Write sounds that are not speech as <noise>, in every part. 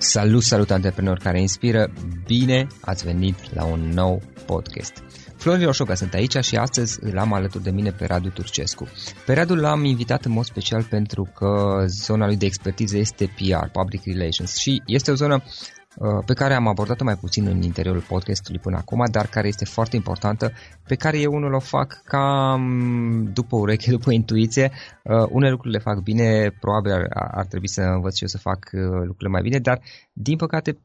Salut, salut antreprenori care inspiră! Bine ați venit la un nou podcast! Florin Roșoga sunt aici și astăzi îl am alături de mine pe Radu Turcescu. Pe Radu l-am invitat în mod special pentru că zona lui de expertiză este PR, Public Relations și este o zonă Uh, pe care am abordat-o mai puțin în interiorul podcastului până acum, dar care este foarte importantă, pe care eu unul o fac ca după ureche, <laughs> după intuiție. Uh, unele lucruri le fac bine, probabil ar, ar trebui să învăț și eu să fac uh, lucrurile mai bine, dar din păcate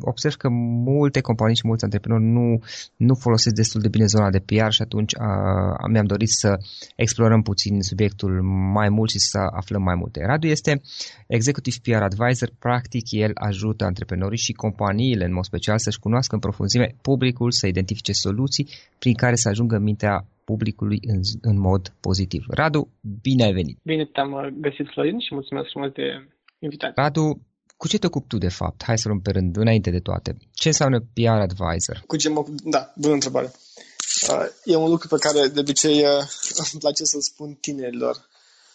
observ că multe companii și mulți antreprenori nu, nu folosesc destul de bine zona de PR și atunci a, mi-am dorit să explorăm puțin subiectul mai mult și să aflăm mai multe. Radu este Executive PR Advisor, practic el ajută antreprenorii și companiile în mod special să-și cunoască în profunzime publicul, să identifice soluții prin care să ajungă în mintea publicului în, în mod pozitiv. Radu, bine ai venit! Bine te-am găsit, Florin, și mulțumesc frumos de invitație. Radu, cu ce te ocupi tu de fapt? Hai să luăm pe rând, înainte de toate. Ce înseamnă PR advisor? Cu ce mă ocup? Da, bună întrebare. Uh, e un lucru pe care de obicei uh, <laughs> îmi place să spun tinerilor.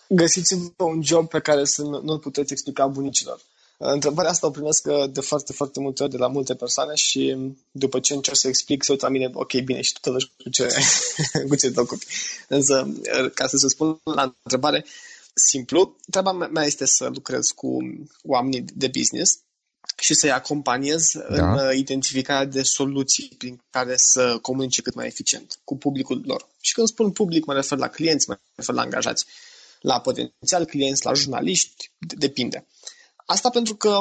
Găsiți-vă un job pe care să nu-l puteți explica bunicilor. Întrebarea asta o primesc uh, de foarte, foarte multe ori de la multe persoane și după ce încerc să explic, se uită la mine, ok, bine, și tu te cu ce, <laughs> cu ce te ocupi. Însă, uh, ca să se spun la întrebare, simplu, treaba mea este să lucrez cu oamenii de business și să-i acompaniez da. în uh, identificarea de soluții prin care să comunice cât mai eficient cu publicul lor. Și când spun public, mă refer la clienți, mă refer la angajați, la potențial clienți, la jurnaliști, depinde. Asta pentru că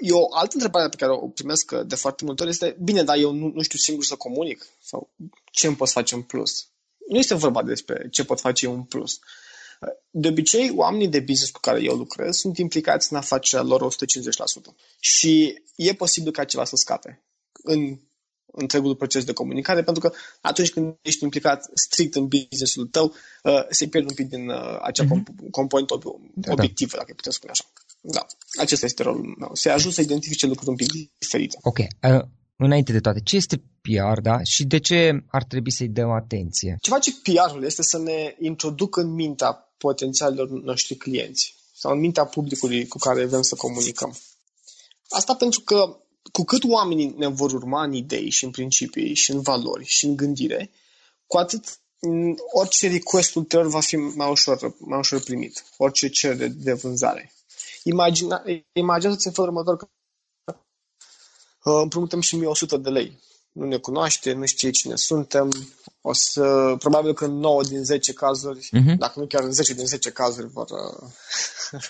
e o altă întrebare pe care o primesc de foarte multe ori este, bine, dar eu nu, nu știu singur să comunic sau ce îmi pot face în plus. Nu este vorba despre ce pot face eu în plus. De obicei, oamenii de business cu care eu lucrez sunt implicați în afacerea lor 150%. Și e posibil ca ceva să scape în întregul proces de comunicare, pentru că atunci când ești implicat strict în businessul tău, uh, se pierde un pic din uh, acea mm-hmm. componentă da, obiectivă, da. dacă putem spune așa. Da, acesta este rolul meu. Se ajuns să identifice lucruri un pic diferite. Ok. Uh, înainte de toate, ce este PR, da? Și de ce ar trebui să-i dăm atenție? Ce face PR-ul este să ne introducă în mintea potențialilor noștri clienți sau în mintea publicului cu care vrem să comunicăm. Asta pentru că cu cât oamenii ne vor urma în idei și în principii și în valori și în gândire, cu atât orice request ulterior va fi mai ușor, mai ușor primit. Orice cer de, de vânzare. Imagina, imaginează-ți în felul următor că uh, împrumutăm și mie 100 de lei. Nu ne cunoaște, nu știe cine suntem. O să, probabil că în 9 din 10 cazuri, uh-huh. dacă nu chiar în 10 din 10 cazuri, vor, uh,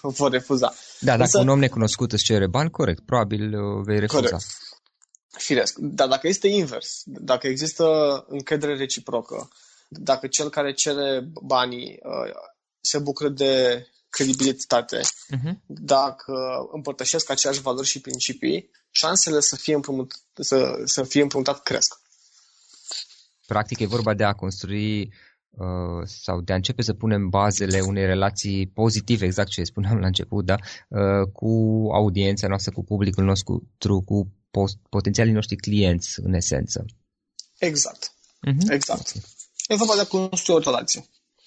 <laughs> vor refuza. Da, dacă Însă, un om necunoscut îți cere bani, corect, probabil uh, vei refuza. Corect. Firesc. Dar dacă este invers, dacă există încredere reciprocă, dacă cel care cere banii uh, se bucură de credibilitate, uh-huh. dacă împărtășesc aceleași valori și principii, șansele să fie, împrumut, să, să fie împrumutat cresc. Practic e vorba de a construi uh, sau de a începe să punem bazele unei relații pozitive, exact ce spuneam la început, da? Uh, cu audiența noastră, cu publicul nostru, cu post, potențialii noștri clienți, în esență. Exact. Uh-huh. Exact. Okay. E vorba de a construi o relație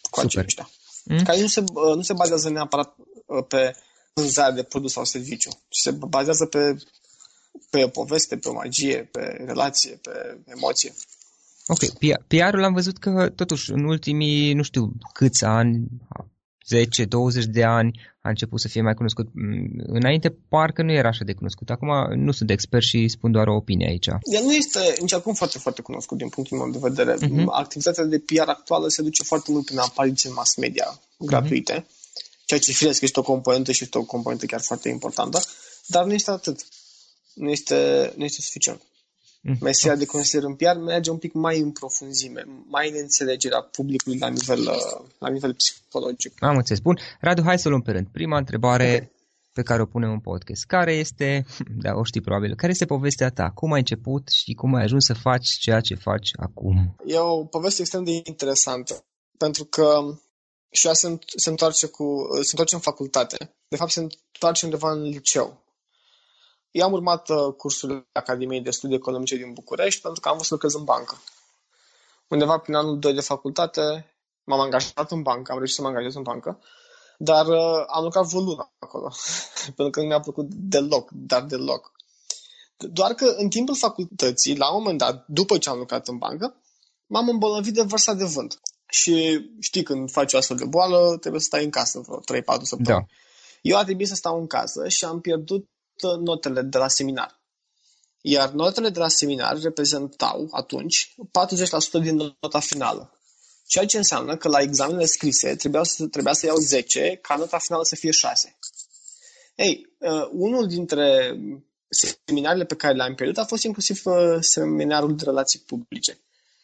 cu Super. aceștia mm? care nu se, uh, nu se bazează neapărat uh, pe vânzare de produs sau serviciu, ci se bazează pe, pe o poveste, pe o magie, pe relație, pe emoție. Ok, PR-ul am văzut că totuși în ultimii, nu știu câți ani, 10-20 de ani a început să fie mai cunoscut. Mm, înainte parcă nu era așa de cunoscut. Acum nu sunt expert și spun doar o opinie aici. El nu este nici acum foarte, foarte cunoscut din punctul meu de vedere. Uh-huh. Activitatea de PR actuală se duce foarte mult prin apariții în mass media gratuite, uh-huh. ceea ce firesc este o componentă și este o componentă chiar foarte importantă, dar nu este atât. Nu este, nu este suficient. Mm. Meseria de consilier în PR merge un pic mai în profunzime, mai în înțelegerea publicului la nivel, la nivel psihologic. Am înțeles. Bun. Radu, hai să luăm pe rând. Prima întrebare okay. pe care o punem în podcast. Care este, <laughs> da, o știi probabil, care este povestea ta? Cum ai început și cum ai ajuns să faci ceea ce faci acum? E o poveste extrem de interesantă, pentru că și ea se, se, întoarce cu, se întoarce în facultate. De fapt, se întoarce undeva în liceu. Eu am urmat uh, cursul Academiei de Studii Economice din București pentru că am vrut să lucrez în bancă. Undeva prin anul 2 de facultate m-am angajat în bancă, am reușit să mă angajez în bancă, dar uh, am lucrat vreo lună acolo, <laughs> pentru că nu mi-a plăcut deloc, dar deloc. Doar că în timpul facultății, la un moment dat, după ce am lucrat în bancă, m-am îmbolnăvit de vărsa de vânt. Și știi, când faci o astfel de boală, trebuie să stai în casă vreo 3-4 săptămâni. Da. Eu a trebuit să stau în casă și am pierdut notele de la seminar. Iar notele de la seminar reprezentau atunci 40% din nota finală. Ceea ce înseamnă că la examenele scrise trebuia să, trebuia să iau 10 ca nota finală să fie 6. Ei, uh, unul dintre seminarele pe care le-am pierdut a fost inclusiv uh, seminarul de relații publice.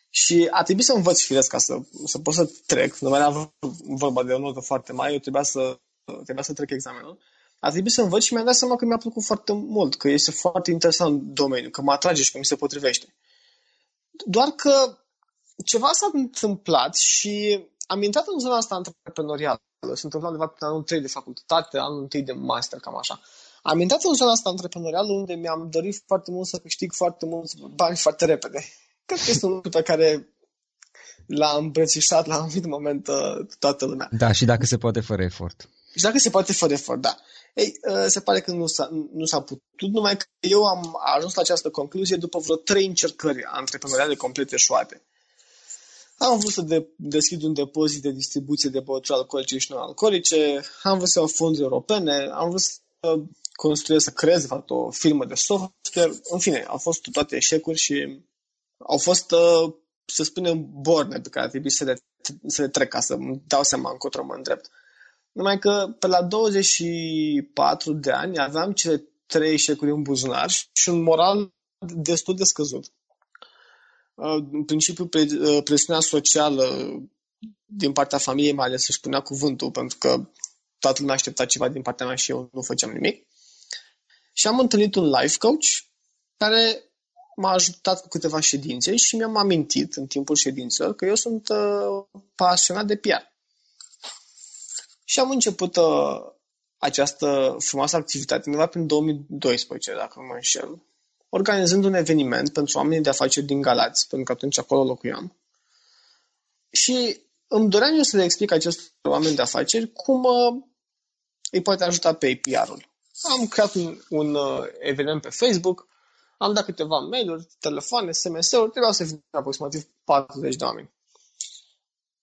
Și a trebuit să învăț firesc ca să, să pot să trec. Nu mai era vorba de o notă foarte mare, eu trebuia să, trebuia să trec examenul a trebuit să învăț și mi-am dat seama că mi-a plăcut foarte mult, că este foarte interesant domeniul, că mă atrage și că mi se potrivește. Doar că ceva s-a întâmplat și am intrat în zona asta antreprenorială. Se întâmpla undeva prin anul 3 de facultate, anul 1 de master, cam așa. Am intrat în zona asta antreprenorială unde mi-am dorit foarte mult să câștig foarte mulți bani foarte repede. Cred că este un lucru pe care l-a îmbrățișat la un anumit moment uh, toată lumea. Da, și dacă se poate fără efort. Și dacă se poate fără efort, da. Ei, ă, se pare că nu s-a, nu s-a putut, numai că eu am ajuns la această concluzie după vreo trei încercări antreprenoriale complet eșuate. Am vrut să de, deschid un depozit de distribuție de băuturi alcoolice și non-alcoolice, am vrut să iau fonduri europene, am vrut să construiesc, să creez, de fapt, o firmă de software. În fine, au fost toate eșecuri și au fost, ă, să spunem, borne pe care a trebuit să le, să le trec ca să dau seama încotro mă îndrept. Numai că pe la 24 de ani aveam cele trei eșecuri în buzunar și un moral destul de scăzut. Uh, în principiu, uh, presiunea socială din partea familiei mai ales își punea cuvântul, pentru că toată lumea aștepta ceva din partea mea și eu nu făceam nimic. Și am întâlnit un life coach care m-a ajutat cu câteva ședințe și mi-am amintit în timpul ședințelor că eu sunt uh, pasionat de PR. Și am început uh, această frumoasă activitate undeva prin 2012, dacă nu mă înșel, organizând un eveniment pentru oamenii de afaceri din Galați, pentru că atunci acolo locuiam. Și îmi doream eu să le explic acestor oameni de afaceri cum uh, îi poate ajuta pe PR-ul. Am creat un, un uh, eveniment pe Facebook, am dat câteva mail-uri, telefoane, SMS-uri, trebuiau să vină aproximativ 40 de oameni.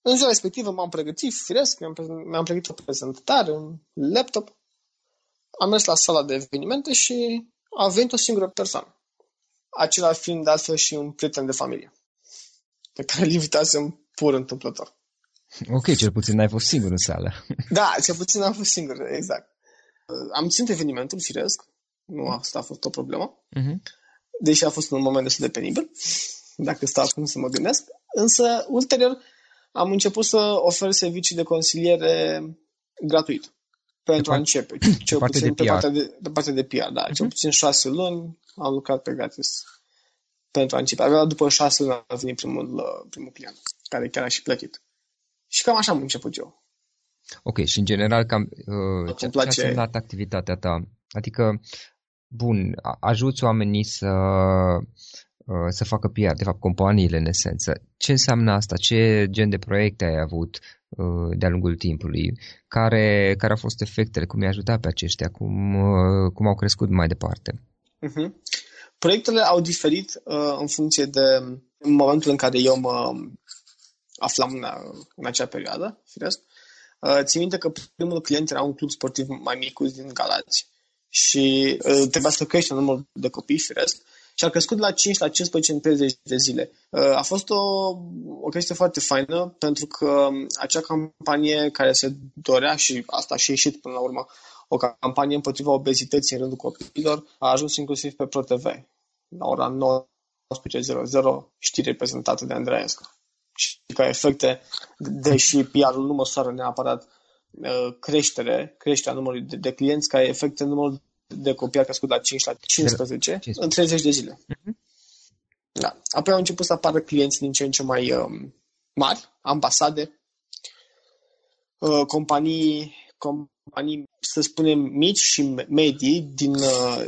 În ziua respectivă m-am pregătit, firesc, mi-am, mi-am pregătit o prezentare, un laptop, am mers la sala de evenimente și a venit o singură persoană. Acela fiind de altfel și un prieten de familie, pe care îl invitasem pur întâmplător. Ok, cel puțin n-ai fost singur în sală. <laughs> Da, cel puțin am fost singur, exact. Am ținut evenimentul, firesc, nu asta a fost o problemă, uh-huh. deși a fost un moment destul de penibil, dacă stau acum să mă gândesc, însă ulterior am început să ofer servicii de consiliere gratuit pentru a începe. Cel parte puțin de pe partea de, pe partea de PR, da. Uh-huh. Cel puțin șase luni am lucrat pe gratis pentru a începe. Abia după șase luni a venit primul, uh, primul client, care chiar a și plătit. Și cam așa am început eu. Ok, și în general, cam, uh, ce a însemnat activitatea ta? Adică, bun, ajuți oamenii să Uh, să facă PR, de fapt companiile în esență. Ce înseamnă asta? Ce gen de proiecte ai avut uh, de-a lungul timpului? Care, care au fost efectele? Cum i-a ajutat pe aceștia? Cum, uh, cum au crescut mai departe? Uh-huh. Proiectele au diferit uh, în funcție de momentul în care eu mă aflam în, în acea perioadă, firesc. Uh, țin minte că primul client era un club sportiv mai mic din Galați și uh, trebuia să crește numărul de copii, firesc și a crescut la 5 la 15 în 30 de zile. Uh, a fost o, o chestie foarte faină pentru că um, acea campanie care se dorea și asta și ieșit până la urmă, o campanie împotriva obezității în rândul copiilor, a ajuns inclusiv pe ProTV la ora 19.00 știri prezentată de Andreescu. Și ca efecte, deși PR-ul nu măsoară neapărat uh, creștere, creșterea numărului de, de clienți, ca efecte numărul de copii a crescut la 5 la 15, 15. în 30 de zile. Uh-huh. Da. Apoi au început să apară clienți din ce în ce mai um, mari, ambasade, uh, companii, companii, să spunem, mici și medii din, uh,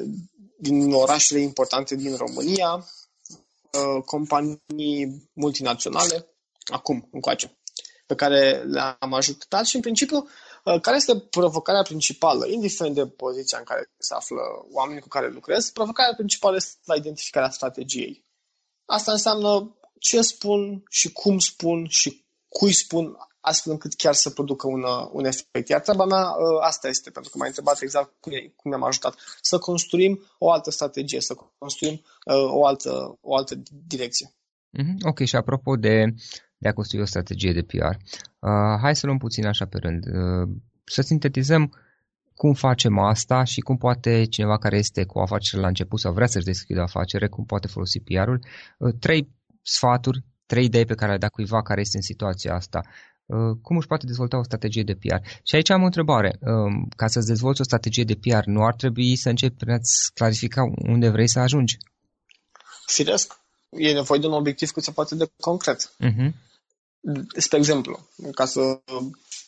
din orașele importante din România, uh, companii multinaționale, acum, încoace, pe care le-am ajutat și, în principiu, Uh, care este provocarea principală, indiferent de poziția în care se află oamenii cu care lucrez? Provocarea principală este la identificarea strategiei. Asta înseamnă ce spun și cum spun și cui spun astfel încât chiar să producă un, uh, un efect. Iar treaba mea uh, asta este, pentru că m-ai întrebat exact cum, cum mi-am ajutat. Să construim o altă strategie, să construim o, altă, o altă direcție. Mm-hmm. Ok, și apropo de de a construi o strategie de PR. Uh, hai să luăm puțin așa pe rând. Uh, să sintetizăm cum facem asta și cum poate cineva care este cu o afacere la început sau vrea să-și deschidă o afacere, cum poate folosi PR-ul. Uh, trei sfaturi, trei idei pe care le da cuiva care este în situația asta. Uh, cum își poate dezvolta o strategie de PR? Și aici am o întrebare. Uh, ca să-ți dezvolți o strategie de PR, nu ar trebui să începi prin a-ți clarifica unde vrei să ajungi? Firesc. E nevoie de un obiectiv cât se poate de concret. Uh-huh. Spre exemplu, ca să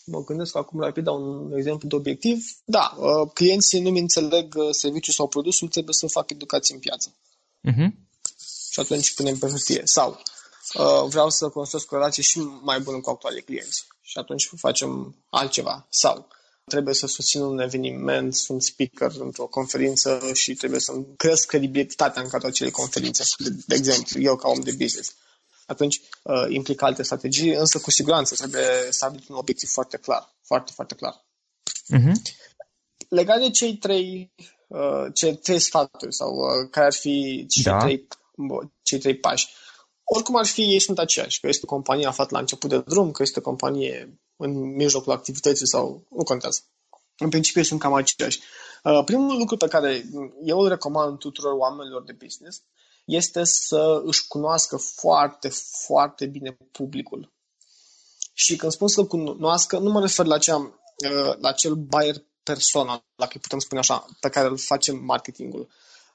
mă gândesc acum rapid la un exemplu de obiectiv, da, uh, clienții nu-mi înțeleg uh, serviciul sau produsul, trebuie să fac educație în piață. Uh-huh. Și atunci punem pe hârtie. Sau uh, vreau să construiesc o relație și mai bună cu actualii clienți. Și atunci facem altceva. Sau trebuie să susțin un eveniment, sunt speaker într-o conferință și trebuie să cresc credibilitatea în cadrul acelei conferințe. De, de exemplu, eu ca om de business. Atunci uh, implică alte strategii, însă cu siguranță trebuie stabilit un obiectiv foarte clar, foarte, foarte clar. Uh-huh. Legat de cei trei, uh, cei trei sfaturi sau uh, care ar fi cei, da. trei, cei trei pași, oricum ar fi, ei sunt aceiași, că este o companie aflată la început de drum, că este o companie în mijlocul activității sau nu contează. În principiu sunt cam aceiași. Uh, primul lucru pe care eu îl recomand tuturor oamenilor de business este să își cunoască foarte, foarte bine publicul. Și când spun să-l cunoască, nu mă refer la, cea, uh, la acel buyer persona, dacă putem spune așa, pe care îl facem marketingul.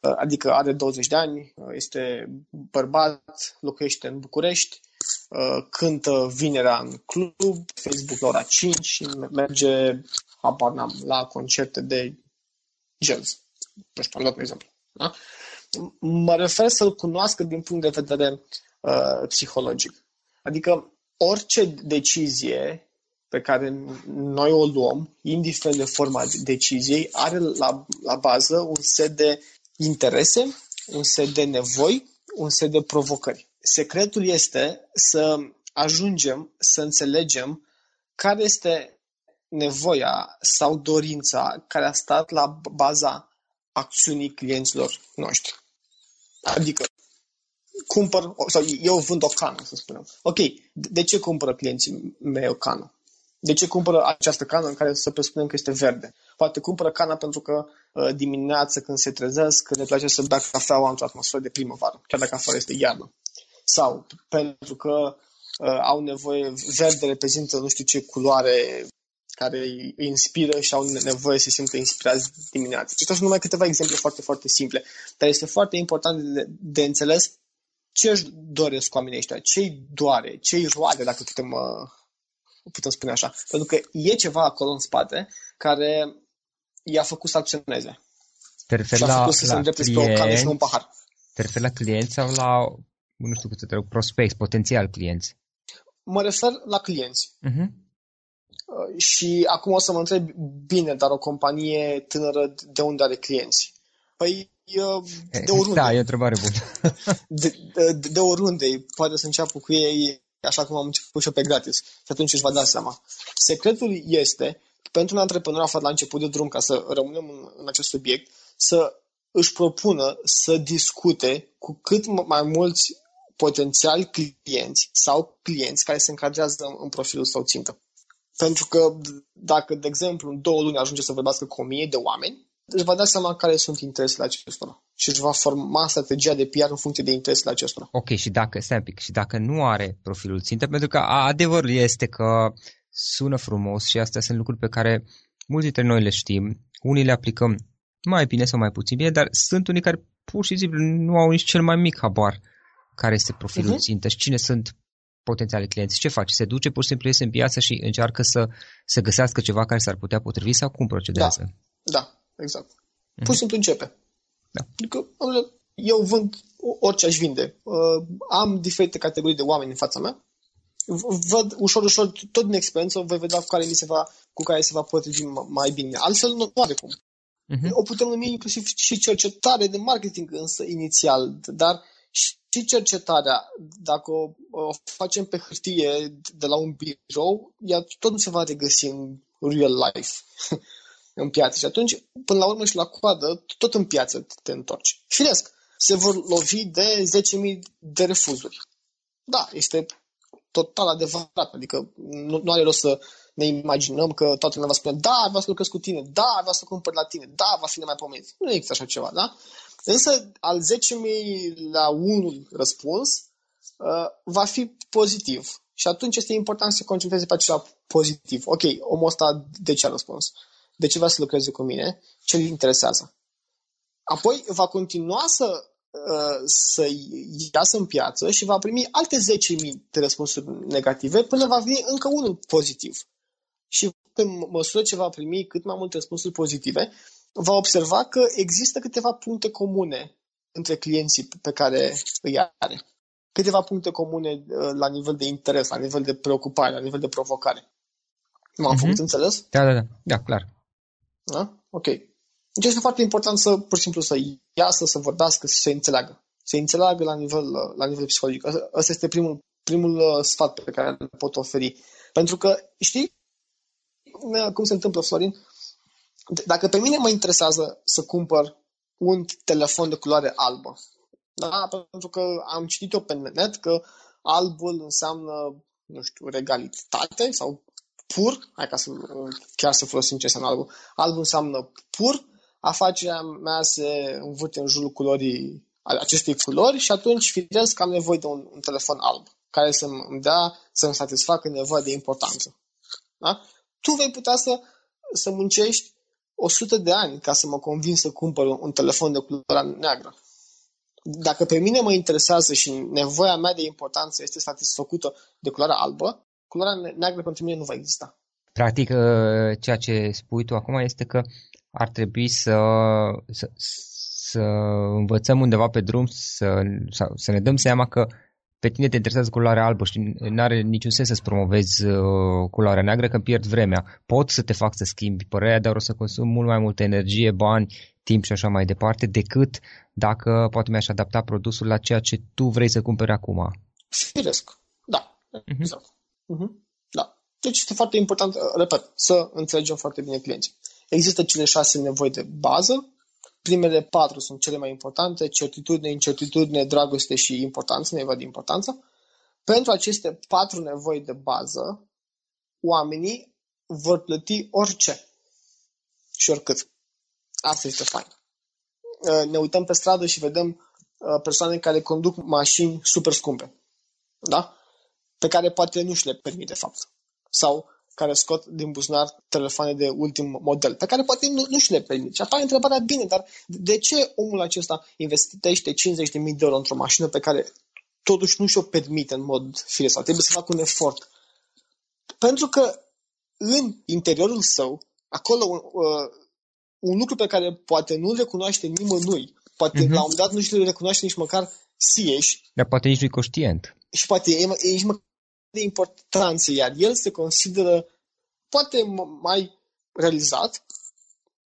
Uh, adică are 20 de ani, este bărbat, locuiește în București, Uh, cântă vinerea în club, Facebook la ora 5 și merge, habar n-am, la concerte de jazz. Nu știu, am dat un exemplu. Da? Mă refer să-l cunoască din punct de vedere uh, psihologic. Adică orice decizie pe care noi o luăm, indiferent de forma deciziei, are la, la bază un set de interese, un set de nevoi, un set de provocări secretul este să ajungem să înțelegem care este nevoia sau dorința care a stat la baza acțiunii clienților noștri. Adică, cumpăr, sau eu vând o cană, să spunem. Ok, de ce cumpără clienții mei o cană? De ce cumpără această cană în care să presupunem că este verde? Poate cumpără cana pentru că uh, dimineața când se trezesc le place să bea cafeaua într-o atmosferă de primăvară, chiar dacă afară este iarnă sau pentru că uh, au nevoie, verde reprezintă nu știu ce culoare care îi inspiră și au nevoie să se simtă inspirați dimineața. Și sunt numai câteva exemple foarte, foarte simple. Dar este foarte important de, de înțeles ce își doresc oamenii ăștia, ce îi doare, ce îi roade, dacă putem, uh, putem spune așa. Pentru că e ceva acolo în spate care i-a făcut să acționeze. Te referi și a făcut la, să la se îndrepte spre o cană și nu un pahar. Te referi la clienți sau la nu știu cum să te rog, prospecți, potențial clienți? Mă refer la clienți. Uh-huh. Și acum o să mă întreb, bine, dar o companie tânără de unde are clienți? Păi uh, de oriunde. Da, e o întrebare bună. <laughs> de, de, de oriunde. Poate să înceapă cu ei așa cum am început și eu pe gratis. Și atunci își va da seama. Secretul este, pentru un antreprenor aflat la început de drum, ca să rămânem în, în acest subiect, să își propună să discute cu cât mai mulți potențiali clienți sau clienți care se încadrează în profilul său țintă. Pentru că dacă, de exemplu, în două luni ajunge să vorbească cu o mie de oameni, își va da seama care sunt interesele acestora și își va forma strategia de PR în funcție de interesele acestora. Ok, și dacă, stai un pic, și dacă nu are profilul țintă, pentru că adevărul este că sună frumos și astea sunt lucruri pe care mulți dintre noi le știm, unii le aplicăm mai bine sau mai puțin bine, dar sunt unii care pur și simplu nu au nici cel mai mic habar care este profilul uh-huh. țintă și cine sunt potențiale clienți. Ce face? Se duce pur și simplu iese în piață și încearcă să, să găsească ceva care s-ar putea potrivi sau cum procedează? Da, da exact. Uh-huh. Pur și simplu începe. Da. Adică eu vând orice aș vinde. Uh, am diferite categorii de oameni în fața mea. Văd ușor, ușor, tot din experiență, voi vedea cu care, mi se va, cu care se va potrivi mai bine. Altfel nu are cum. Uh-huh. O putem numi inclusiv și cercetare de marketing însă inițial, dar și cercetarea, dacă o, o facem pe hârtie de la un birou, ea tot nu se va regăsi în real life, <laughs> în piață. Și atunci, până la urmă și la coadă, tot în piață te întorci. Firesc, se vor lovi de 10.000 de refuzuri. Da, este total adevărat. Adică nu, nu are rost să ne imaginăm că toată lumea va spune da, vreau să lucrez cu tine, da, vreau să cumpăr la tine, da, va fi mai pomenit. Nu există așa ceva, da? Însă, al 10.000 la 1 răspuns uh, va fi pozitiv. Și atunci este important să se concentreze pe acela pozitiv. Ok, omul ăsta de ce a răspuns? De ce vrea să lucreze cu mine? Ce îl interesează? Apoi va continua să, uh, să iasă în piață și va primi alte 10.000 de răspunsuri negative până va veni încă unul pozitiv. Și pe măsură ce va primi cât mai multe răspunsuri pozitive, va observa că există câteva puncte comune între clienții pe care îi are. Câteva puncte comune uh, la nivel de interes, la nivel de preocupare, la nivel de provocare. M-am uh-huh. făcut înțeles? Da, da, da, da, clar. Da? Ok. Deci este foarte important să, pur și simplu, să iasă, să vorbească, să se înțeleagă. Să înțeleagă la nivel, la nivel psihologic. Asta este primul, primul uh, sfat pe care îl pot oferi. Pentru că, știi, cum se întâmplă, Florin? Dacă pe mine mă interesează să cumpăr un telefon de culoare albă, da? pentru că am citit-o pe net că albul înseamnă, nu știu, regalitate sau pur, hai ca să chiar să folosim ce înseamnă albul, albul înseamnă pur, afacerea mea se învârte în jurul culorii acestei culori și atunci firesc că am nevoie de un, un telefon alb care să-mi dea, să-mi satisfacă nevoia de importanță. Da? Tu vei putea să, să muncești 100 de ani ca să mă convin să cumpăr un, un telefon de culoare neagră. Dacă pe mine mă interesează și nevoia mea de importanță este satisfăcută de culoarea albă, culoarea neagră pentru mine nu va exista. Practic, ă, ceea ce spui tu acum este că ar trebui să, să, să învățăm undeva pe drum, să, să, să ne dăm seama că pe tine te interesează culoarea albă și nu are niciun sens să-ți promovezi uh, culoarea neagră că pierd vremea. Pot să te fac să schimbi părerea, dar o să consum mult mai multă energie, bani, timp și așa mai departe, decât dacă poate mi-aș adapta produsul la ceea ce tu vrei să cumperi acum. Firesc, da, uh-huh. exact. Uh-huh. Da. Deci este foarte important, uh, repet, să înțelegem foarte bine clienții. Există cele șase nevoi de bază, primele patru sunt cele mai importante, certitudine, incertitudine, dragoste și importanță, nevoie de importanță. Pentru aceste patru nevoi de bază, oamenii vor plăti orice și oricât. Asta este fain. Uh, ne uităm pe stradă și vedem uh, persoane care conduc mașini super scumpe. Da? Pe care poate nu și le permite, de fapt. Sau care scot din buzunar telefoane de ultim model, pe care poate nu, nu și le permit. Și apare întrebarea, bine, dar de ce omul acesta investește 50.000 de euro într-o mașină pe care totuși nu și-o permite în mod firesc sau trebuie să facă un efort? Pentru că în interiorul său, acolo uh, un lucru pe care poate nu-l recunoaște nimănui, poate uh-huh. la un moment dat nu și-l recunoaște nici măcar sieși. Dar poate nici nu-i conștient. Și poate e, e nici măcar de importanță, iar el se consideră poate mai realizat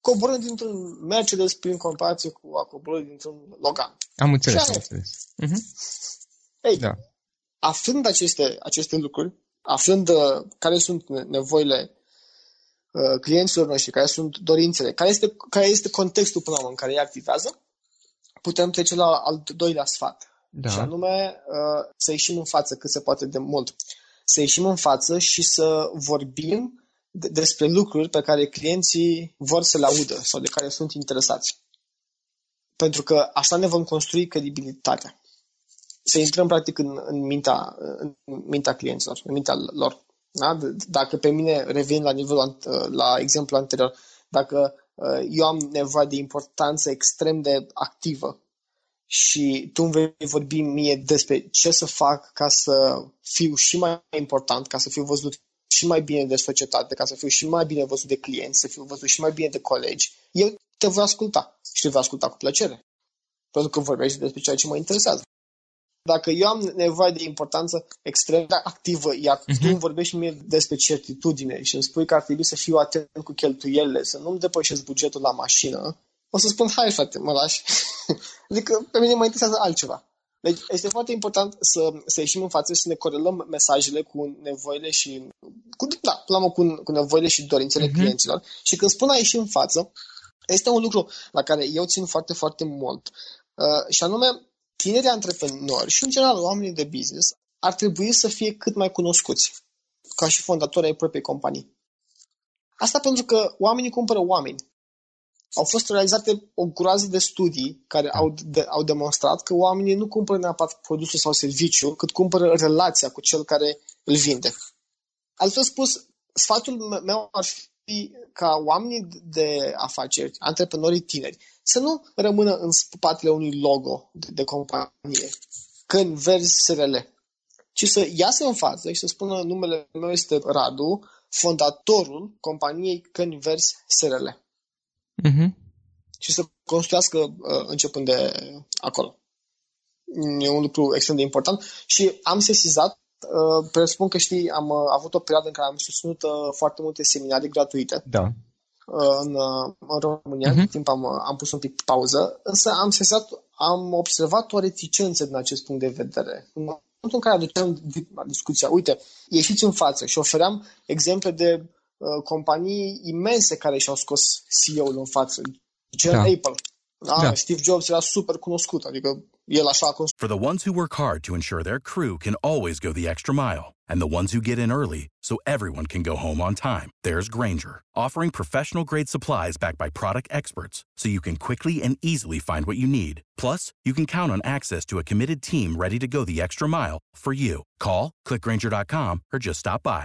coborând dintr-un Mercedes prin comparație cu a coborâ dintr-un Logan. Am înțeles, am înțeles. Uh-huh. Ei, da. aflând aceste, aceste lucruri, aflând uh, care sunt nevoile uh, clienților noștri, care sunt dorințele, care este, care este contextul până la urmă în care ei activează, putem trece la al doilea sfat. Da. Și anume uh, să ieșim în față cât se poate de mult. Să ieșim în față și să vorbim despre lucruri pe care clienții vor să le audă sau de care sunt interesați. Pentru că așa ne vom construi credibilitatea. Să intrăm practic în, în, mintea, în mintea clienților, în mintea lor. Da? Dacă pe mine revin la nivelul, la exemplu anterior, dacă uh, eu am nevoie de importanță extrem de activă și tu îmi vei vorbi mie despre ce să fac ca să fiu și mai important, ca să fiu văzut și mai bine de societate, ca să fiu și mai bine văzut de clienți, să fiu văzut și mai bine de colegi, eu te voi asculta și te voi asculta cu plăcere. Pentru că vorbești despre ceea ce mă interesează. Dacă eu am nevoie de importanță extrem de activă, iar uh-huh. tu mhm. îmi vorbești mie despre certitudine și îmi spui că ar trebui să fiu atent cu cheltuielile, să nu-mi depășesc bugetul la mașină, o să spun, hai frate, mă lași. <laughs> adică pe mine mă interesează altceva. Deci este foarte important să, să ieșim în față și să ne corelăm mesajele cu nevoile și cu, da, la cu, cu nevoile și dorințele uh-huh. clienților. Și când spun a ieși în față, este un lucru la care eu țin foarte, foarte mult. Uh, și anume, tinerii antreprenori și, în general, oamenii de business ar trebui să fie cât mai cunoscuți ca și fondatori ai propriei companii. Asta pentru că oamenii cumpără oameni au fost realizate o groază de studii care au, de, au demonstrat că oamenii nu cumpără neapărat produsul sau serviciu, cât cumpără relația cu cel care îl vinde. Altfel spus, sfatul meu ar fi ca oamenii de afaceri, antreprenorii tineri, să nu rămână în spatele unui logo de, de companie, când verzi SRL, ci să iasă în față și să spună numele meu este Radu, fondatorul companiei Cănivers SRL uh-huh. și să construiască uh, începând de acolo. E un lucru extrem de important și am sesizat Uh, presupun că știi, am uh, avut o perioadă în care am susținut uh, foarte multe seminarii gratuite Da. uh, în, uh, în România, uh-huh. în timp am, uh, am pus un pic pauză, însă am sesat, am observat o reticență din acest punct de vedere. În momentul în care aduceam di- discuția, uite, ieșiți în față și ofeream exemple de uh, Uh, companii imense care și-au scos CEO-ul în față, gen Da. Apple. Da, Da. Steve Jobs era super cunoscut, adică el așa a construit For the ones who work hard to ensure their crew can always go the extra mile, and the ones who get in early so everyone can go home on time, there's Granger, offering professional grade supplies backed by product experts so you can quickly and easily find what you need. Plus, you can count on access to a committed team ready to go the extra mile for you. Call, clickgranger.com, or just stop by.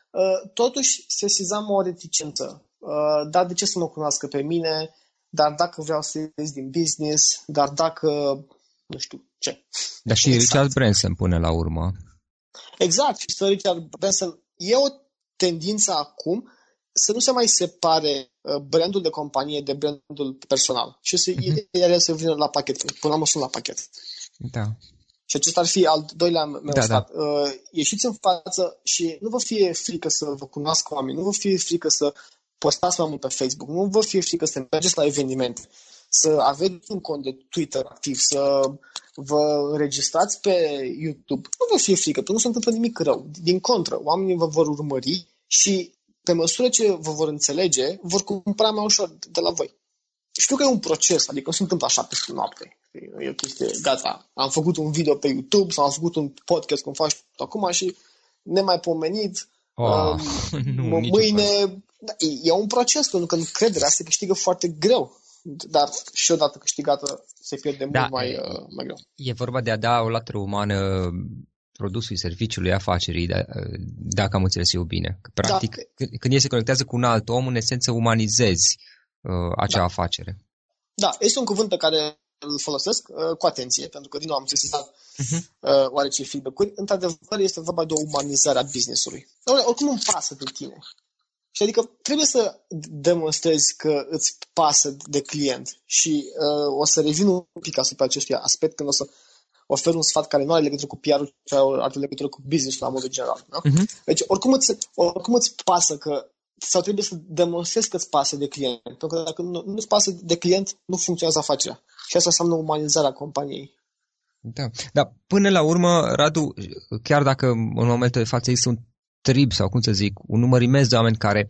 Totuși, sesizam o reticență. Uh, Dar de ce să mă cunoască pe mine? Dar dacă vreau să ies din business? Dar dacă... Nu știu ce. Dar și Exact. Richard Branson până la urmă. Exact. Și să Richard Branson e o tendință acum să nu se mai separe uh, brandul de companie de brandul personal. Și să, Mhm. ele să vină la pachet. Până la urmă sunt la pachet. Da. Și acesta ar fi al doilea meu Da, sfat. Uh, ieșiți în față și nu vă fie frică să vă cunoască oameni, nu vă fie frică să postați mai mult pe Facebook, nu vă fie frică să mergeți la evenimente, să aveți un cont de Twitter activ, să vă înregistrați pe YouTube. Nu vă fie frică, pentru că nu se întâmplă nimic rău. Din contră, oamenii vă vor urmări și pe măsură ce vă vor înțelege, vor cumpăra mai ușor de la voi. Știu că e un proces, adică nu se întâmplă așa peste noapte. E o chestie, gata, am făcut un video pe YouTube sau am făcut un podcast cum faci tu acum și nemaipomenit, Oh, um, <laughs> nu, nici mâine... Da, e, e un proces, pentru că încrederea se câștigă foarte greu, dar și odată câștigată se pierde Da, mult mai, e- uh, mai greu. E vorba de a da o latură umană produsului, serviciului, afacerii, da- dacă am înțeles eu bine. Că, practic, Da. când- când el se conectează cu un alt om, în esență umanizezi uh, acea Da. afacere. Da, este un cuvânt pe care îl folosesc uh, cu atenție, pentru că din nou am sesizat Mhm. uh, oarece feedback-uri. Într-adevăr, este vorba de o umanizare a business-ului. Doamne, oricum îmi pasă de tine. Și adică trebuie să demonstrezi că îți pasă de client și uh, o să revin un pic asupra acestui aspect când o să ofer un sfat care nu are legătură cu PR-ul, ci are legătură cu business-ul la modul general. Da? Mhm. Deci oricum îți, oricum îți pasă că sau trebuie să demonstrezi că îți pasă de client. Pentru că dacă nu, nu-ți pasă de client, nu funcționează afacerea. Și asta înseamnă umanizarea companiei. Da. Dar până la urmă, Radu, chiar dacă în momentul de față există un trib sau cum să zic, un număr imens de oameni care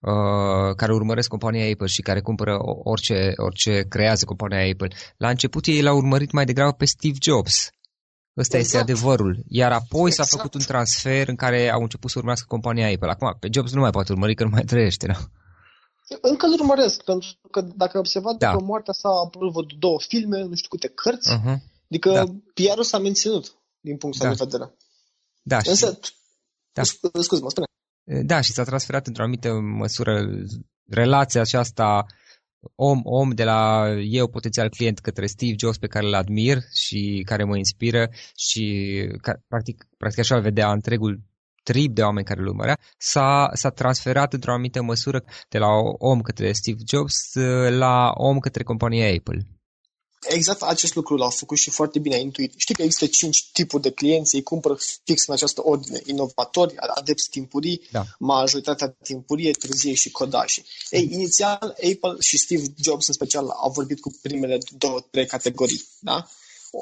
uh, care urmăresc compania Apple și care cumpără o- orice, orice creează compania Apple. La început ei l-au urmărit mai degrabă pe Steve Jobs. Ăsta este Exact. adevărul. Iar apoi s-a Exact. făcut un transfer în care au început să urmească compania Apple. Acum, pe Jobs nu mai poate urmări că nu mai trăiește. Da? Încă îl urmăresc, pentru că dacă ai observat, Da. după moartea sa a apărut vreo două filme, nu știu câte cărți, Uh-huh. adică Da. PR-ul s-a menținut din punctul Da. ăsta de vedere. Da, și, Însă, Da. sc- scuze-mă, spune. da, și s-a transferat într-o anumită măsură relația aceasta om-om de la eu potențial client către Steve Jobs pe care îl admir și care mă inspiră și ca, practic, practic așa îl vedea întregul trib de oameni care îl urmărea, s-a, s-a transferat într-o anumită măsură de la om către Steve Jobs la om către compania Apple. Exact acest lucru l-au făcut și foarte bine ai intuit. Știi că există cinci tipuri de clienți, ei cumpără fix în această ordine. Inovatori, adepți timpurii, Da. majoritatea timpurie, târzie și codași. Ei, inițial, Apple și Steve Jobs în special au vorbit cu primele două, trei categorii. Da?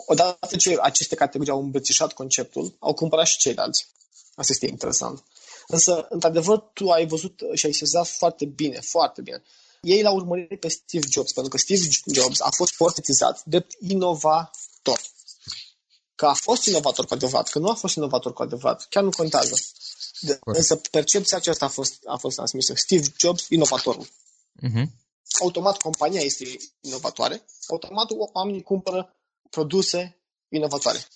Odată ce aceste categorii au îmbrățișat conceptul, au cumpărat și ceilalți. Asta este interesant. Însă, într-adevăr, tu ai văzut și ai sezat foarte bine, foarte bine. Ei l-au urmărit pe Steve Jobs, pentru că Steve Jobs a fost portretizat de inovator. Că a fost inovator cu adevărat, că nu a fost inovator cu adevărat, chiar nu contează. De, însă percepția aceasta a fost, a fost transmisă. Steve Jobs, inovatorul. Uh-huh. Automat compania este inovatoare, automat oamenii cumpără produse inovatoare.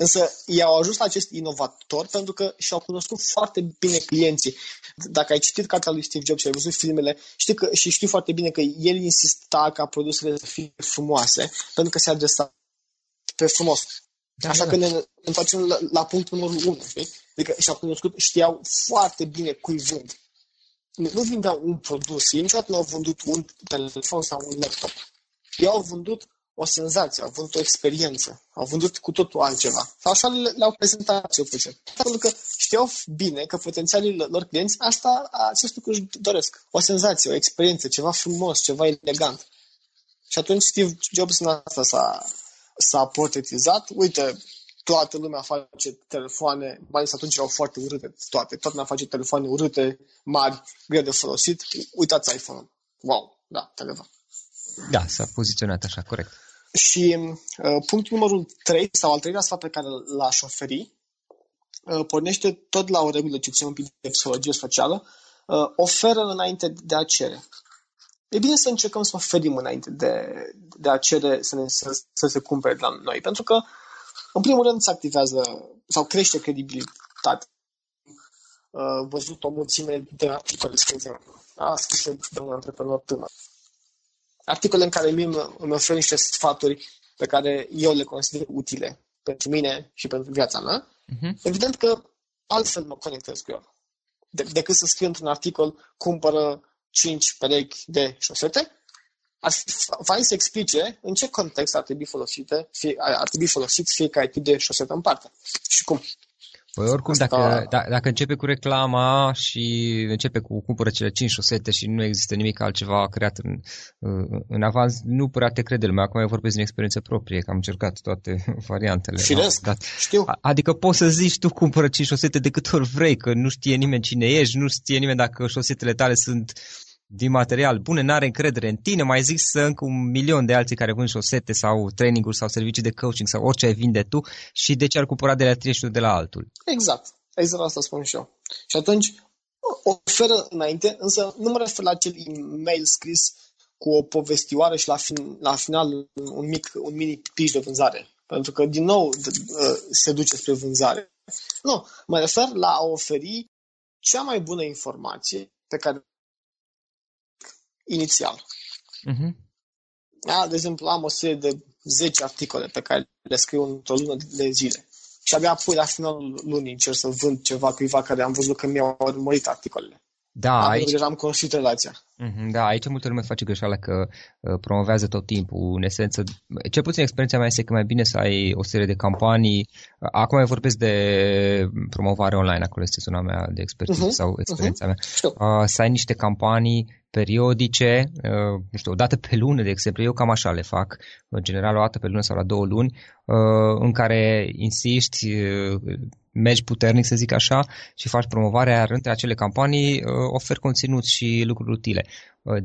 Însă ei au ajuns la acest inovator pentru că și-au cunoscut foarte bine clienții. Dacă ai citit cartea lui Steve Jobs și ai văzut filmele, știi că, și știi foarte bine că el insista ca produsele să fie frumoase, pentru că se adresa pe frumos. Da, Așa da, că ne întoarcem la, la punctul numărul 1. Știi? Adică și-au cunoscut, știau foarte bine cui vând. Nu vindeau un produs, ei niciodată nu au vândut un telefon sau un laptop. Ei au vândut o senzație, au vândut o experiență, au vândut cu totul altceva. Sau așa le-au prezentat cel puțin. Pentru că știau bine că potențialii lor clienți asta, acest lucru își doresc. O senzație, o experiență, ceva frumos, ceva elegant. Și atunci Steve Jobs în asta s-a, s-a portretizat. Uite, toată lumea face telefoane, mai ales atunci erau foarte urâte toate. Toată lumea face telefoane urâte, mari, greu de folosit. Uitați iPhone-ul. Wow, da, telefon. Da, s-a poziționat așa, corect. Și uh, punctul numărul 3, sau al treilea sfat pe care l-aș oferi, uh, pornește tot la o regulă ce ține un pic de psihologie socială, uh, oferă înainte de a cere. E bine să încercăm să oferim înainte de, de a cere să, ne, să, să se cumpere de la noi, pentru că, în primul rând, se activează sau crește credibilitatea. Uh, văzut o mulțime de articole scrise, a scris de un antreprenor tânăr articole în care mie îmi oferă niște sfaturi pe care eu le consider utile pentru mine și pentru viața mea, uh-huh. evident că altfel mă conectez cu el. De- decât să scriu într-un articol, cumpără 5 perechi de șosete, ar fi fain să explice în ce context ar trebui folosite, fie, ar trebui folosit fiecare tip de șosetă în parte și cum. Păi oricum, Asta... dacă, da, dacă începe cu reclama și începe cu cumpără cele 5 șosete și nu există nimic altceva creat în, în avans, nu prea te crede lumea. Acum eu vorbesc din experiență proprie, că am încercat toate <laughs> variantele. Firesc, dat. știu. Adică poți să zici tu cumpără 5 șosete de câte ori vrei, că nu știe nimeni cine ești, nu știe nimeni dacă șosetele tale sunt din material bune, n-are încredere în tine, mai zici să încă un milion de alții care vând șosete sau traininguri sau servicii de coaching sau orice ai vinde tu și de ce ar cumpăra de la tine și de la altul. Exact, exact asta spun și eu. Și atunci oferă înainte, însă nu mă refer la acel e-mail scris cu o povestioară și la, fin, la final un mic, un mini pitch de vânzare. Pentru că, din nou, ă, se duce spre vânzare. Nu, mă refer la a oferi cea mai bună informație pe care inițial. Uh-huh. Da, de exemplu, am o serie de 10 articole pe care le scriu într-o lună de zile. Și abia apoi, la finalul lunii, încerc să vând ceva cuiva care am văzut că mi-au urmărit articolele. Da, am aici... deja am construit relația. Mhm, da, aici multă lume face greșeala că uh, promovează tot timpul. În esență, cel puțin experiența mea este că mai bine să ai o serie de campanii. Acum eu vorbesc de promovare online, acolo este zona mea de expertiză uh-huh, sau experiența uh-huh. mea. Uh, să ai niște campanii periodice, uh, nu știu, o dată pe lună, de exemplu, eu cam așa le fac, în general o dată pe lună sau la două luni, uh, în care insisti, uh, mergi puternic, să zic așa, și faci promovarea, iar între acele campanii oferi conținut și lucruri utile.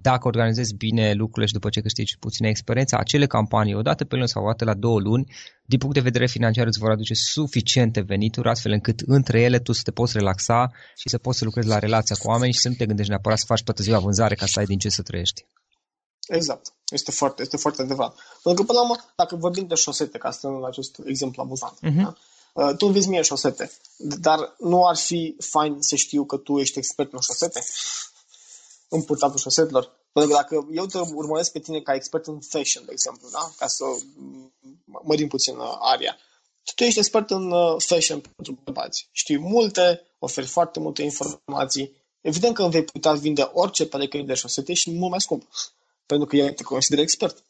Dacă organizezi bine lucrurile și după ce câștigi puțină experiență, acele campanii, o dată pe lună sau o dată la două luni, din punct de vedere financiar îți vor aduce suficiente venituri, astfel încât între ele tu să te poți relaxa și să poți să lucrezi la relația cu oameni și să nu te gândești neapărat să faci toată ziua vânzare ca să ai din ce să trăiești. Exact. Este foarte, este foarte adevărat. Pentru că, până la urmă, dacă vorbim de șosete, ca să în acest exemplu amuzant, uh-huh. da? Uh, tu înveți mie șosete, dar nu ar fi fain să știu că tu ești expert în șosete? În purtatul șosetelor? Pentru că dacă eu te urmăresc pe tine ca expert în fashion, de exemplu, da? ca să mărim puțin uh, aria, tu ești expert în uh, fashion pentru bărbați. Știi multe, oferi foarte multe informații. Evident că îmi vei putea vinde orice pereche de șosete și mult mai scump. Pentru că eu te consider expert.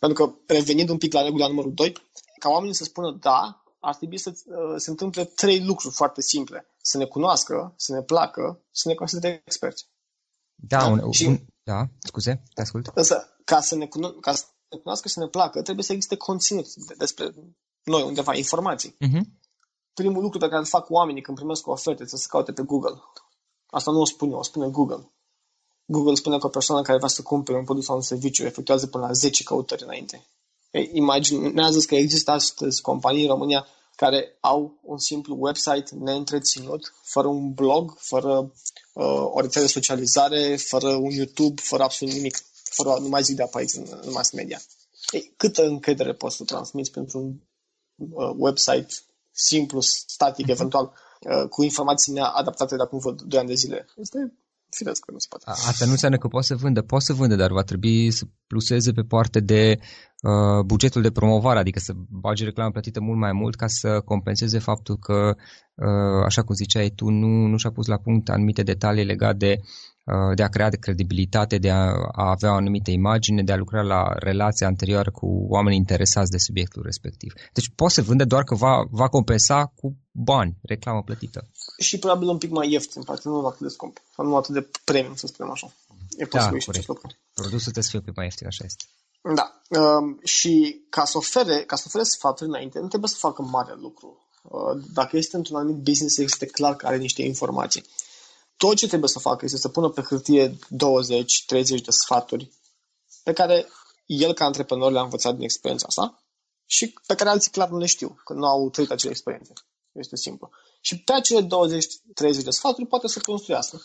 Pentru că, revenind un pic la regula numărul 2, ca oamenii să spună da, ar trebui să uh, se întâmple trei lucruri foarte simple. Să ne cunoască, să ne placă, să ne considere experți. Da, da? Un, și, un, da, scuze, te ascult. Însă, ca să ne, cuno- ca să ne cunoască și să ne placă, trebuie să existe conținut despre noi, undeva, informații. Uh-huh. Primul lucru pe care îl fac oamenii când primesc o ofertă este să se caute pe Google. Asta nu o spun eu, o spune Google. Google spune că o persoană care vrea să cumpere un produs sau un serviciu efectuează până la 10 căutări înainte. Imaginează că există astăzi companii în România care au un simplu website neîntreținut, fără un blog, fără uh, o rețea de socializare, fără un YouTube, fără absolut nimic, fără nu mai zic de apariți în, în mass media. Ei, câtă încredere poți să transmiți pentru un uh, website simplu, static, uh-huh. eventual, uh, cu informații neadaptate de acum vreo 2 ani de zile. Este firesc că nu se poate. Asta nu înseamnă că poate să vândă. Poate să vândă, dar va trebui să pluseze pe parte de uh, bugetul de promovare, adică să bage reclamă plătită mult mai mult ca să compenseze faptul că, uh, așa cum ziceai tu, nu, nu și-a pus la punct anumite detalii legate de Uh, de a crea de credibilitate, de a, a avea o anumită imagine, de a lucra la relația anterioară cu oameni interesați de subiectul respectiv. Deci poate să vânde doar că va, va compensa cu bani, reclamă plătită. Și probabil un pic mai ieftin, poate nu atât de scump, sau nu atât de premium, să spunem așa. E da, corect. Produsul trebuie să fie un pic mai ieftin, așa este. Da. Um, și ca să, ofere, ca să ofere sfaturi înainte, nu trebuie să facă mare lucru. Uh, dacă este într-un anumit business, este clar că are niște informații tot ce trebuie să facă este să pună pe hârtie 20-30 de sfaturi pe care el ca antreprenor le-a învățat din experiența asta și pe care alții clar nu le știu, că nu au trăit acele experiențe. Este simplu. Și pe acele 20-30 de sfaturi poate să construiască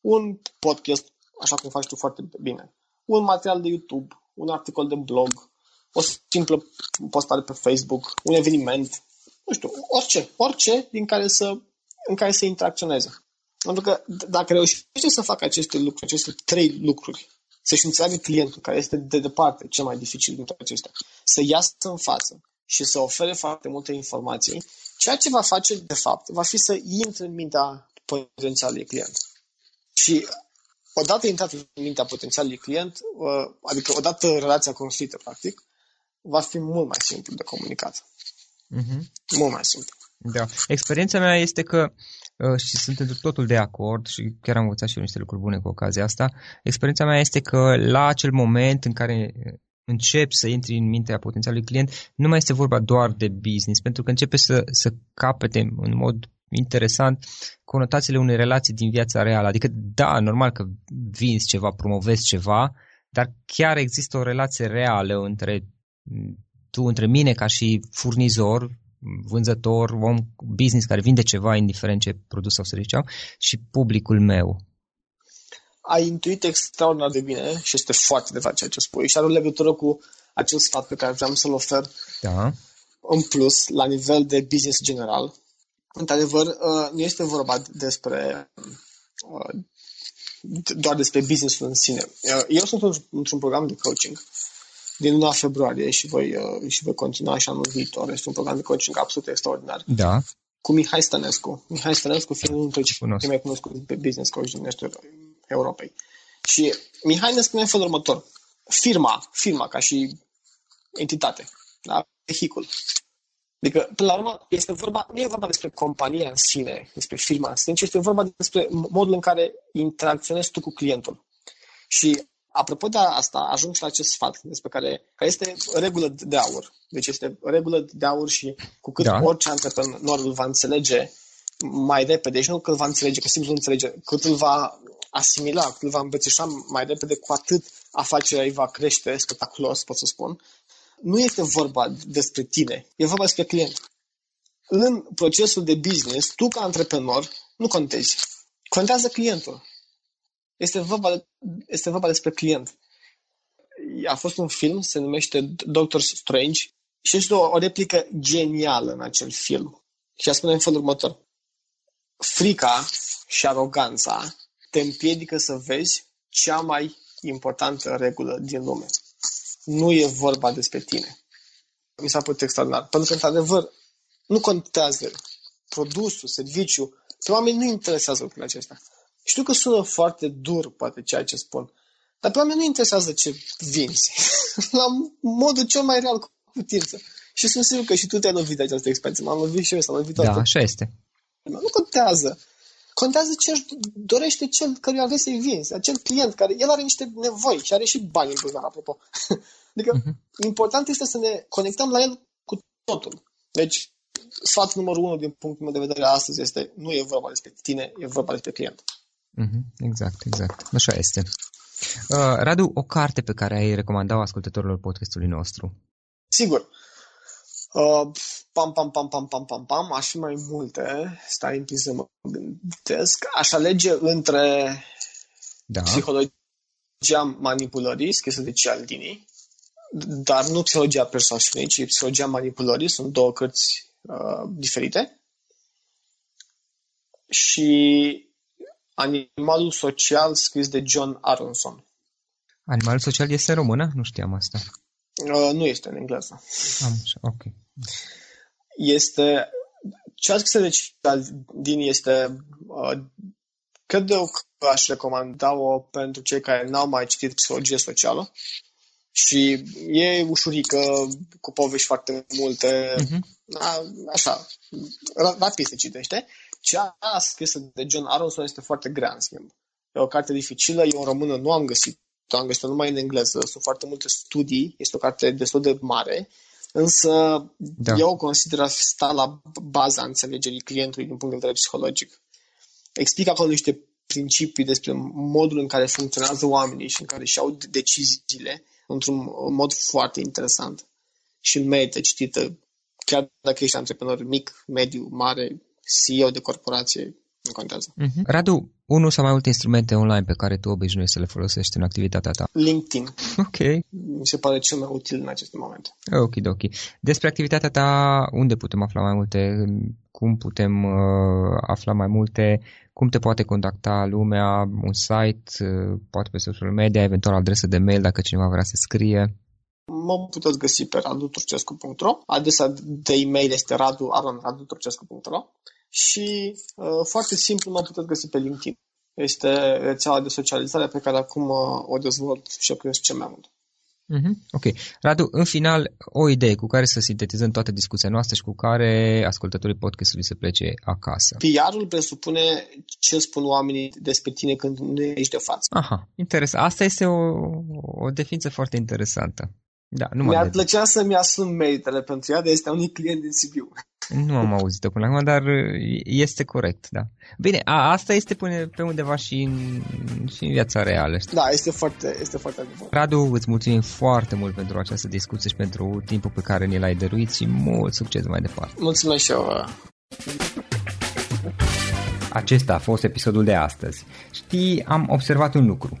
un podcast, așa cum faci tu foarte bine, un material de YouTube, un articol de blog, o simplă postare pe Facebook, un eveniment, nu știu, orice, orice din care să, în care să interacționeze. Pentru că dacă reușește să facă aceste lucruri, aceste trei lucruri, să-și înțeleagă clientul, care este de departe cel mai dificil dintre acestea, să iasă în față și să ofere foarte multe informații, ceea ce va face, de fapt, va fi să intre în mintea potențialului client. Și odată intrat în mintea potențialului client, uh, adică odată relația construită, practic, va fi mult mai simplu de comunicat. Uh-huh. Mult mai simplu. Da. Experiența mea este că Uh, și sunt într totul de acord și chiar am învățat și eu niște lucruri bune cu ocazia asta. Experiența mea este că la acel moment în care începi să intri în mintea potențialului client, nu mai este vorba doar de business, pentru că începe să, să capete în mod interesant conotațiile unei relații din viața reală. Adică, da, normal că vinzi ceva, promovezi ceva, dar chiar există o relație reală între tu, între mine ca și furnizor, vânzător, om business care vinde ceva, indiferent ce produs sau serviciu, și publicul meu. Ai intuit extraordinar de bine și este foarte de ceea ce spui și are o legătură cu acel sfat pe care vreau să-l ofer da. în plus, la nivel de business general. Într-adevăr, uh, nu este vorba despre uh, doar despre business-ul în sine. Uh, eu sunt într-un program de coaching din luna februarie și voi, uh, și voi continua și anul viitor. Este un program de coaching absolut extraordinar. Da. Cu Mihai Stănescu. Mihai Stănescu fiind unul dintre cei mai cunoscuți pe business coach din estul Europei. Și Mihai ne spune în felul următor. Firma, firma ca și entitate, da? vehicul. Adică, până la urmă, este vorba, nu e vorba despre compania în sine, despre firma în sine, ci este vorba despre modul în care interacționezi tu cu clientul. Și Apropo de asta, ajung și la acest sfat despre care, care este regulă de aur. Deci este regulă de aur și cu cât da. orice antreprenor îl va înțelege mai repede, și nu că îl va înțelege, că simplu nu înțelege, cât îl va asimila, cât îl va îmbrățișa mai repede, cu atât afacerea îi va crește spectaculos, pot să spun. Nu este vorba despre tine, e vorba despre client. În procesul de business, tu ca antreprenor nu contezi. Contează clientul. Este vorba, este vorba despre client. A fost un film, se numește Doctor Strange și este o, o replică genială în acel film. Și a spune în felul următor. Frica și aroganța te împiedică să vezi cea mai importantă regulă din lume. Nu e vorba despre tine. Mi s-a părut extraordinar. Pentru că, într-adevăr, nu contează produsul, serviciu. Pe oameni nu interesează lucrurile acestea. Știu că sună foarte dur, poate, ceea ce spun, dar pe oameni nu interesează ce vinzi. <laughs> La modul cel mai real cu putință. Și sunt sigur că și tu te-ai lovit de această experiență. M-am lovit și eu, s-am lovit toată. Da, așa este. Nu contează. Contează ce își dorește cel care vrei să-i vinzi. Acel client care, el are niște nevoi și are și bani în buzunar, apropo. <laughs> adică, uh-huh. important este să ne conectăm la el cu totul. Deci, sfatul numărul unu din punctul meu de vedere astăzi este nu e vorba despre tine, e vorba despre client. Mm-hmm. Exact, exact. Așa este. Uh, Radu, o carte pe care ai recomandat ascultătorilor podcastului nostru? Sigur. Uh, pam, pam, pam, pam, pam, pam, pam, aș fi mai multe, stai în să mă gândesc. Aș alege între da. psihologia manipulării, scrisă de Cialdini, dar nu psihologia persoanei, ci psihologia manipulării. Sunt două cărți uh, diferite și Animalul social scris de John Aronson. Animalul social este în română? Nu știam asta. Uh, nu este în engleză. Am, ok. Este... Ce a scris de Cialdini este... Uh, cred eu că aș recomanda-o pentru cei care n-au mai citit psihologie socială și e ușurică, cu povești foarte multe, uh-huh. a, așa, rapid se citește. Cea scrisă de John Aronson este foarte grea, în schimb. E o carte dificilă, eu în română nu am găsit am găsit-o numai în engleză, sunt foarte multe studii, este o carte destul de mare, însă da. eu o consider a sta la baza înțelegerii clientului din punct de vedere psihologic. Explică acolo niște principii despre modul în care funcționează oamenii și în care și-au deciziile într-un mod foarte interesant și merită citită, chiar dacă ești antreprenor mic, mediu, mare, CEO de corporație, nu contează. Uh-huh. Radu, unul sau mai multe instrumente online pe care tu obișnuiești să le folosești în activitatea ta? LinkedIn. Ok. Mi se pare cel mai util în acest moment. Ok, ok. Despre activitatea ta, unde putem afla mai multe? Cum putem uh, afla mai multe? Cum te poate contacta lumea? Un site, uh, poate pe social media, eventual adresă de mail dacă cineva vrea să scrie? Mă puteți găsi pe raduturcescu.ro Adresa de e-mail este radu.raduturcescu.ro și uh, foarte simplu mă puteți găsi pe LinkedIn. Este rețeaua de socializare pe care acum uh, o dezvolt și o cresc ce mai mult. Mm-hmm. Ok. Radu, în final, o idee cu care să sintetizăm toată discuția noastră și cu care ascultătorii podcastului să plece acasă. PR-ul presupune ce spun oamenii despre tine când nu ești de față. Aha, interesant. Asta este o, o definiție foarte interesantă. Da, nu Mi-ar plăcea să-mi asum meritele pentru ea, de este unui client din Sibiu. Nu am auzit-o până acum, dar este corect, da. Bine, a, asta este pune pe undeva și în, și în viața reală. Știi? Da, este foarte, este foarte adevărat. Radu, îți mulțumim foarte mult pentru această discuție și pentru timpul pe care ne l-ai dăruit și mult succes mai departe. Mulțumesc și eu. Acesta a fost episodul de astăzi. Știi, am observat un lucru.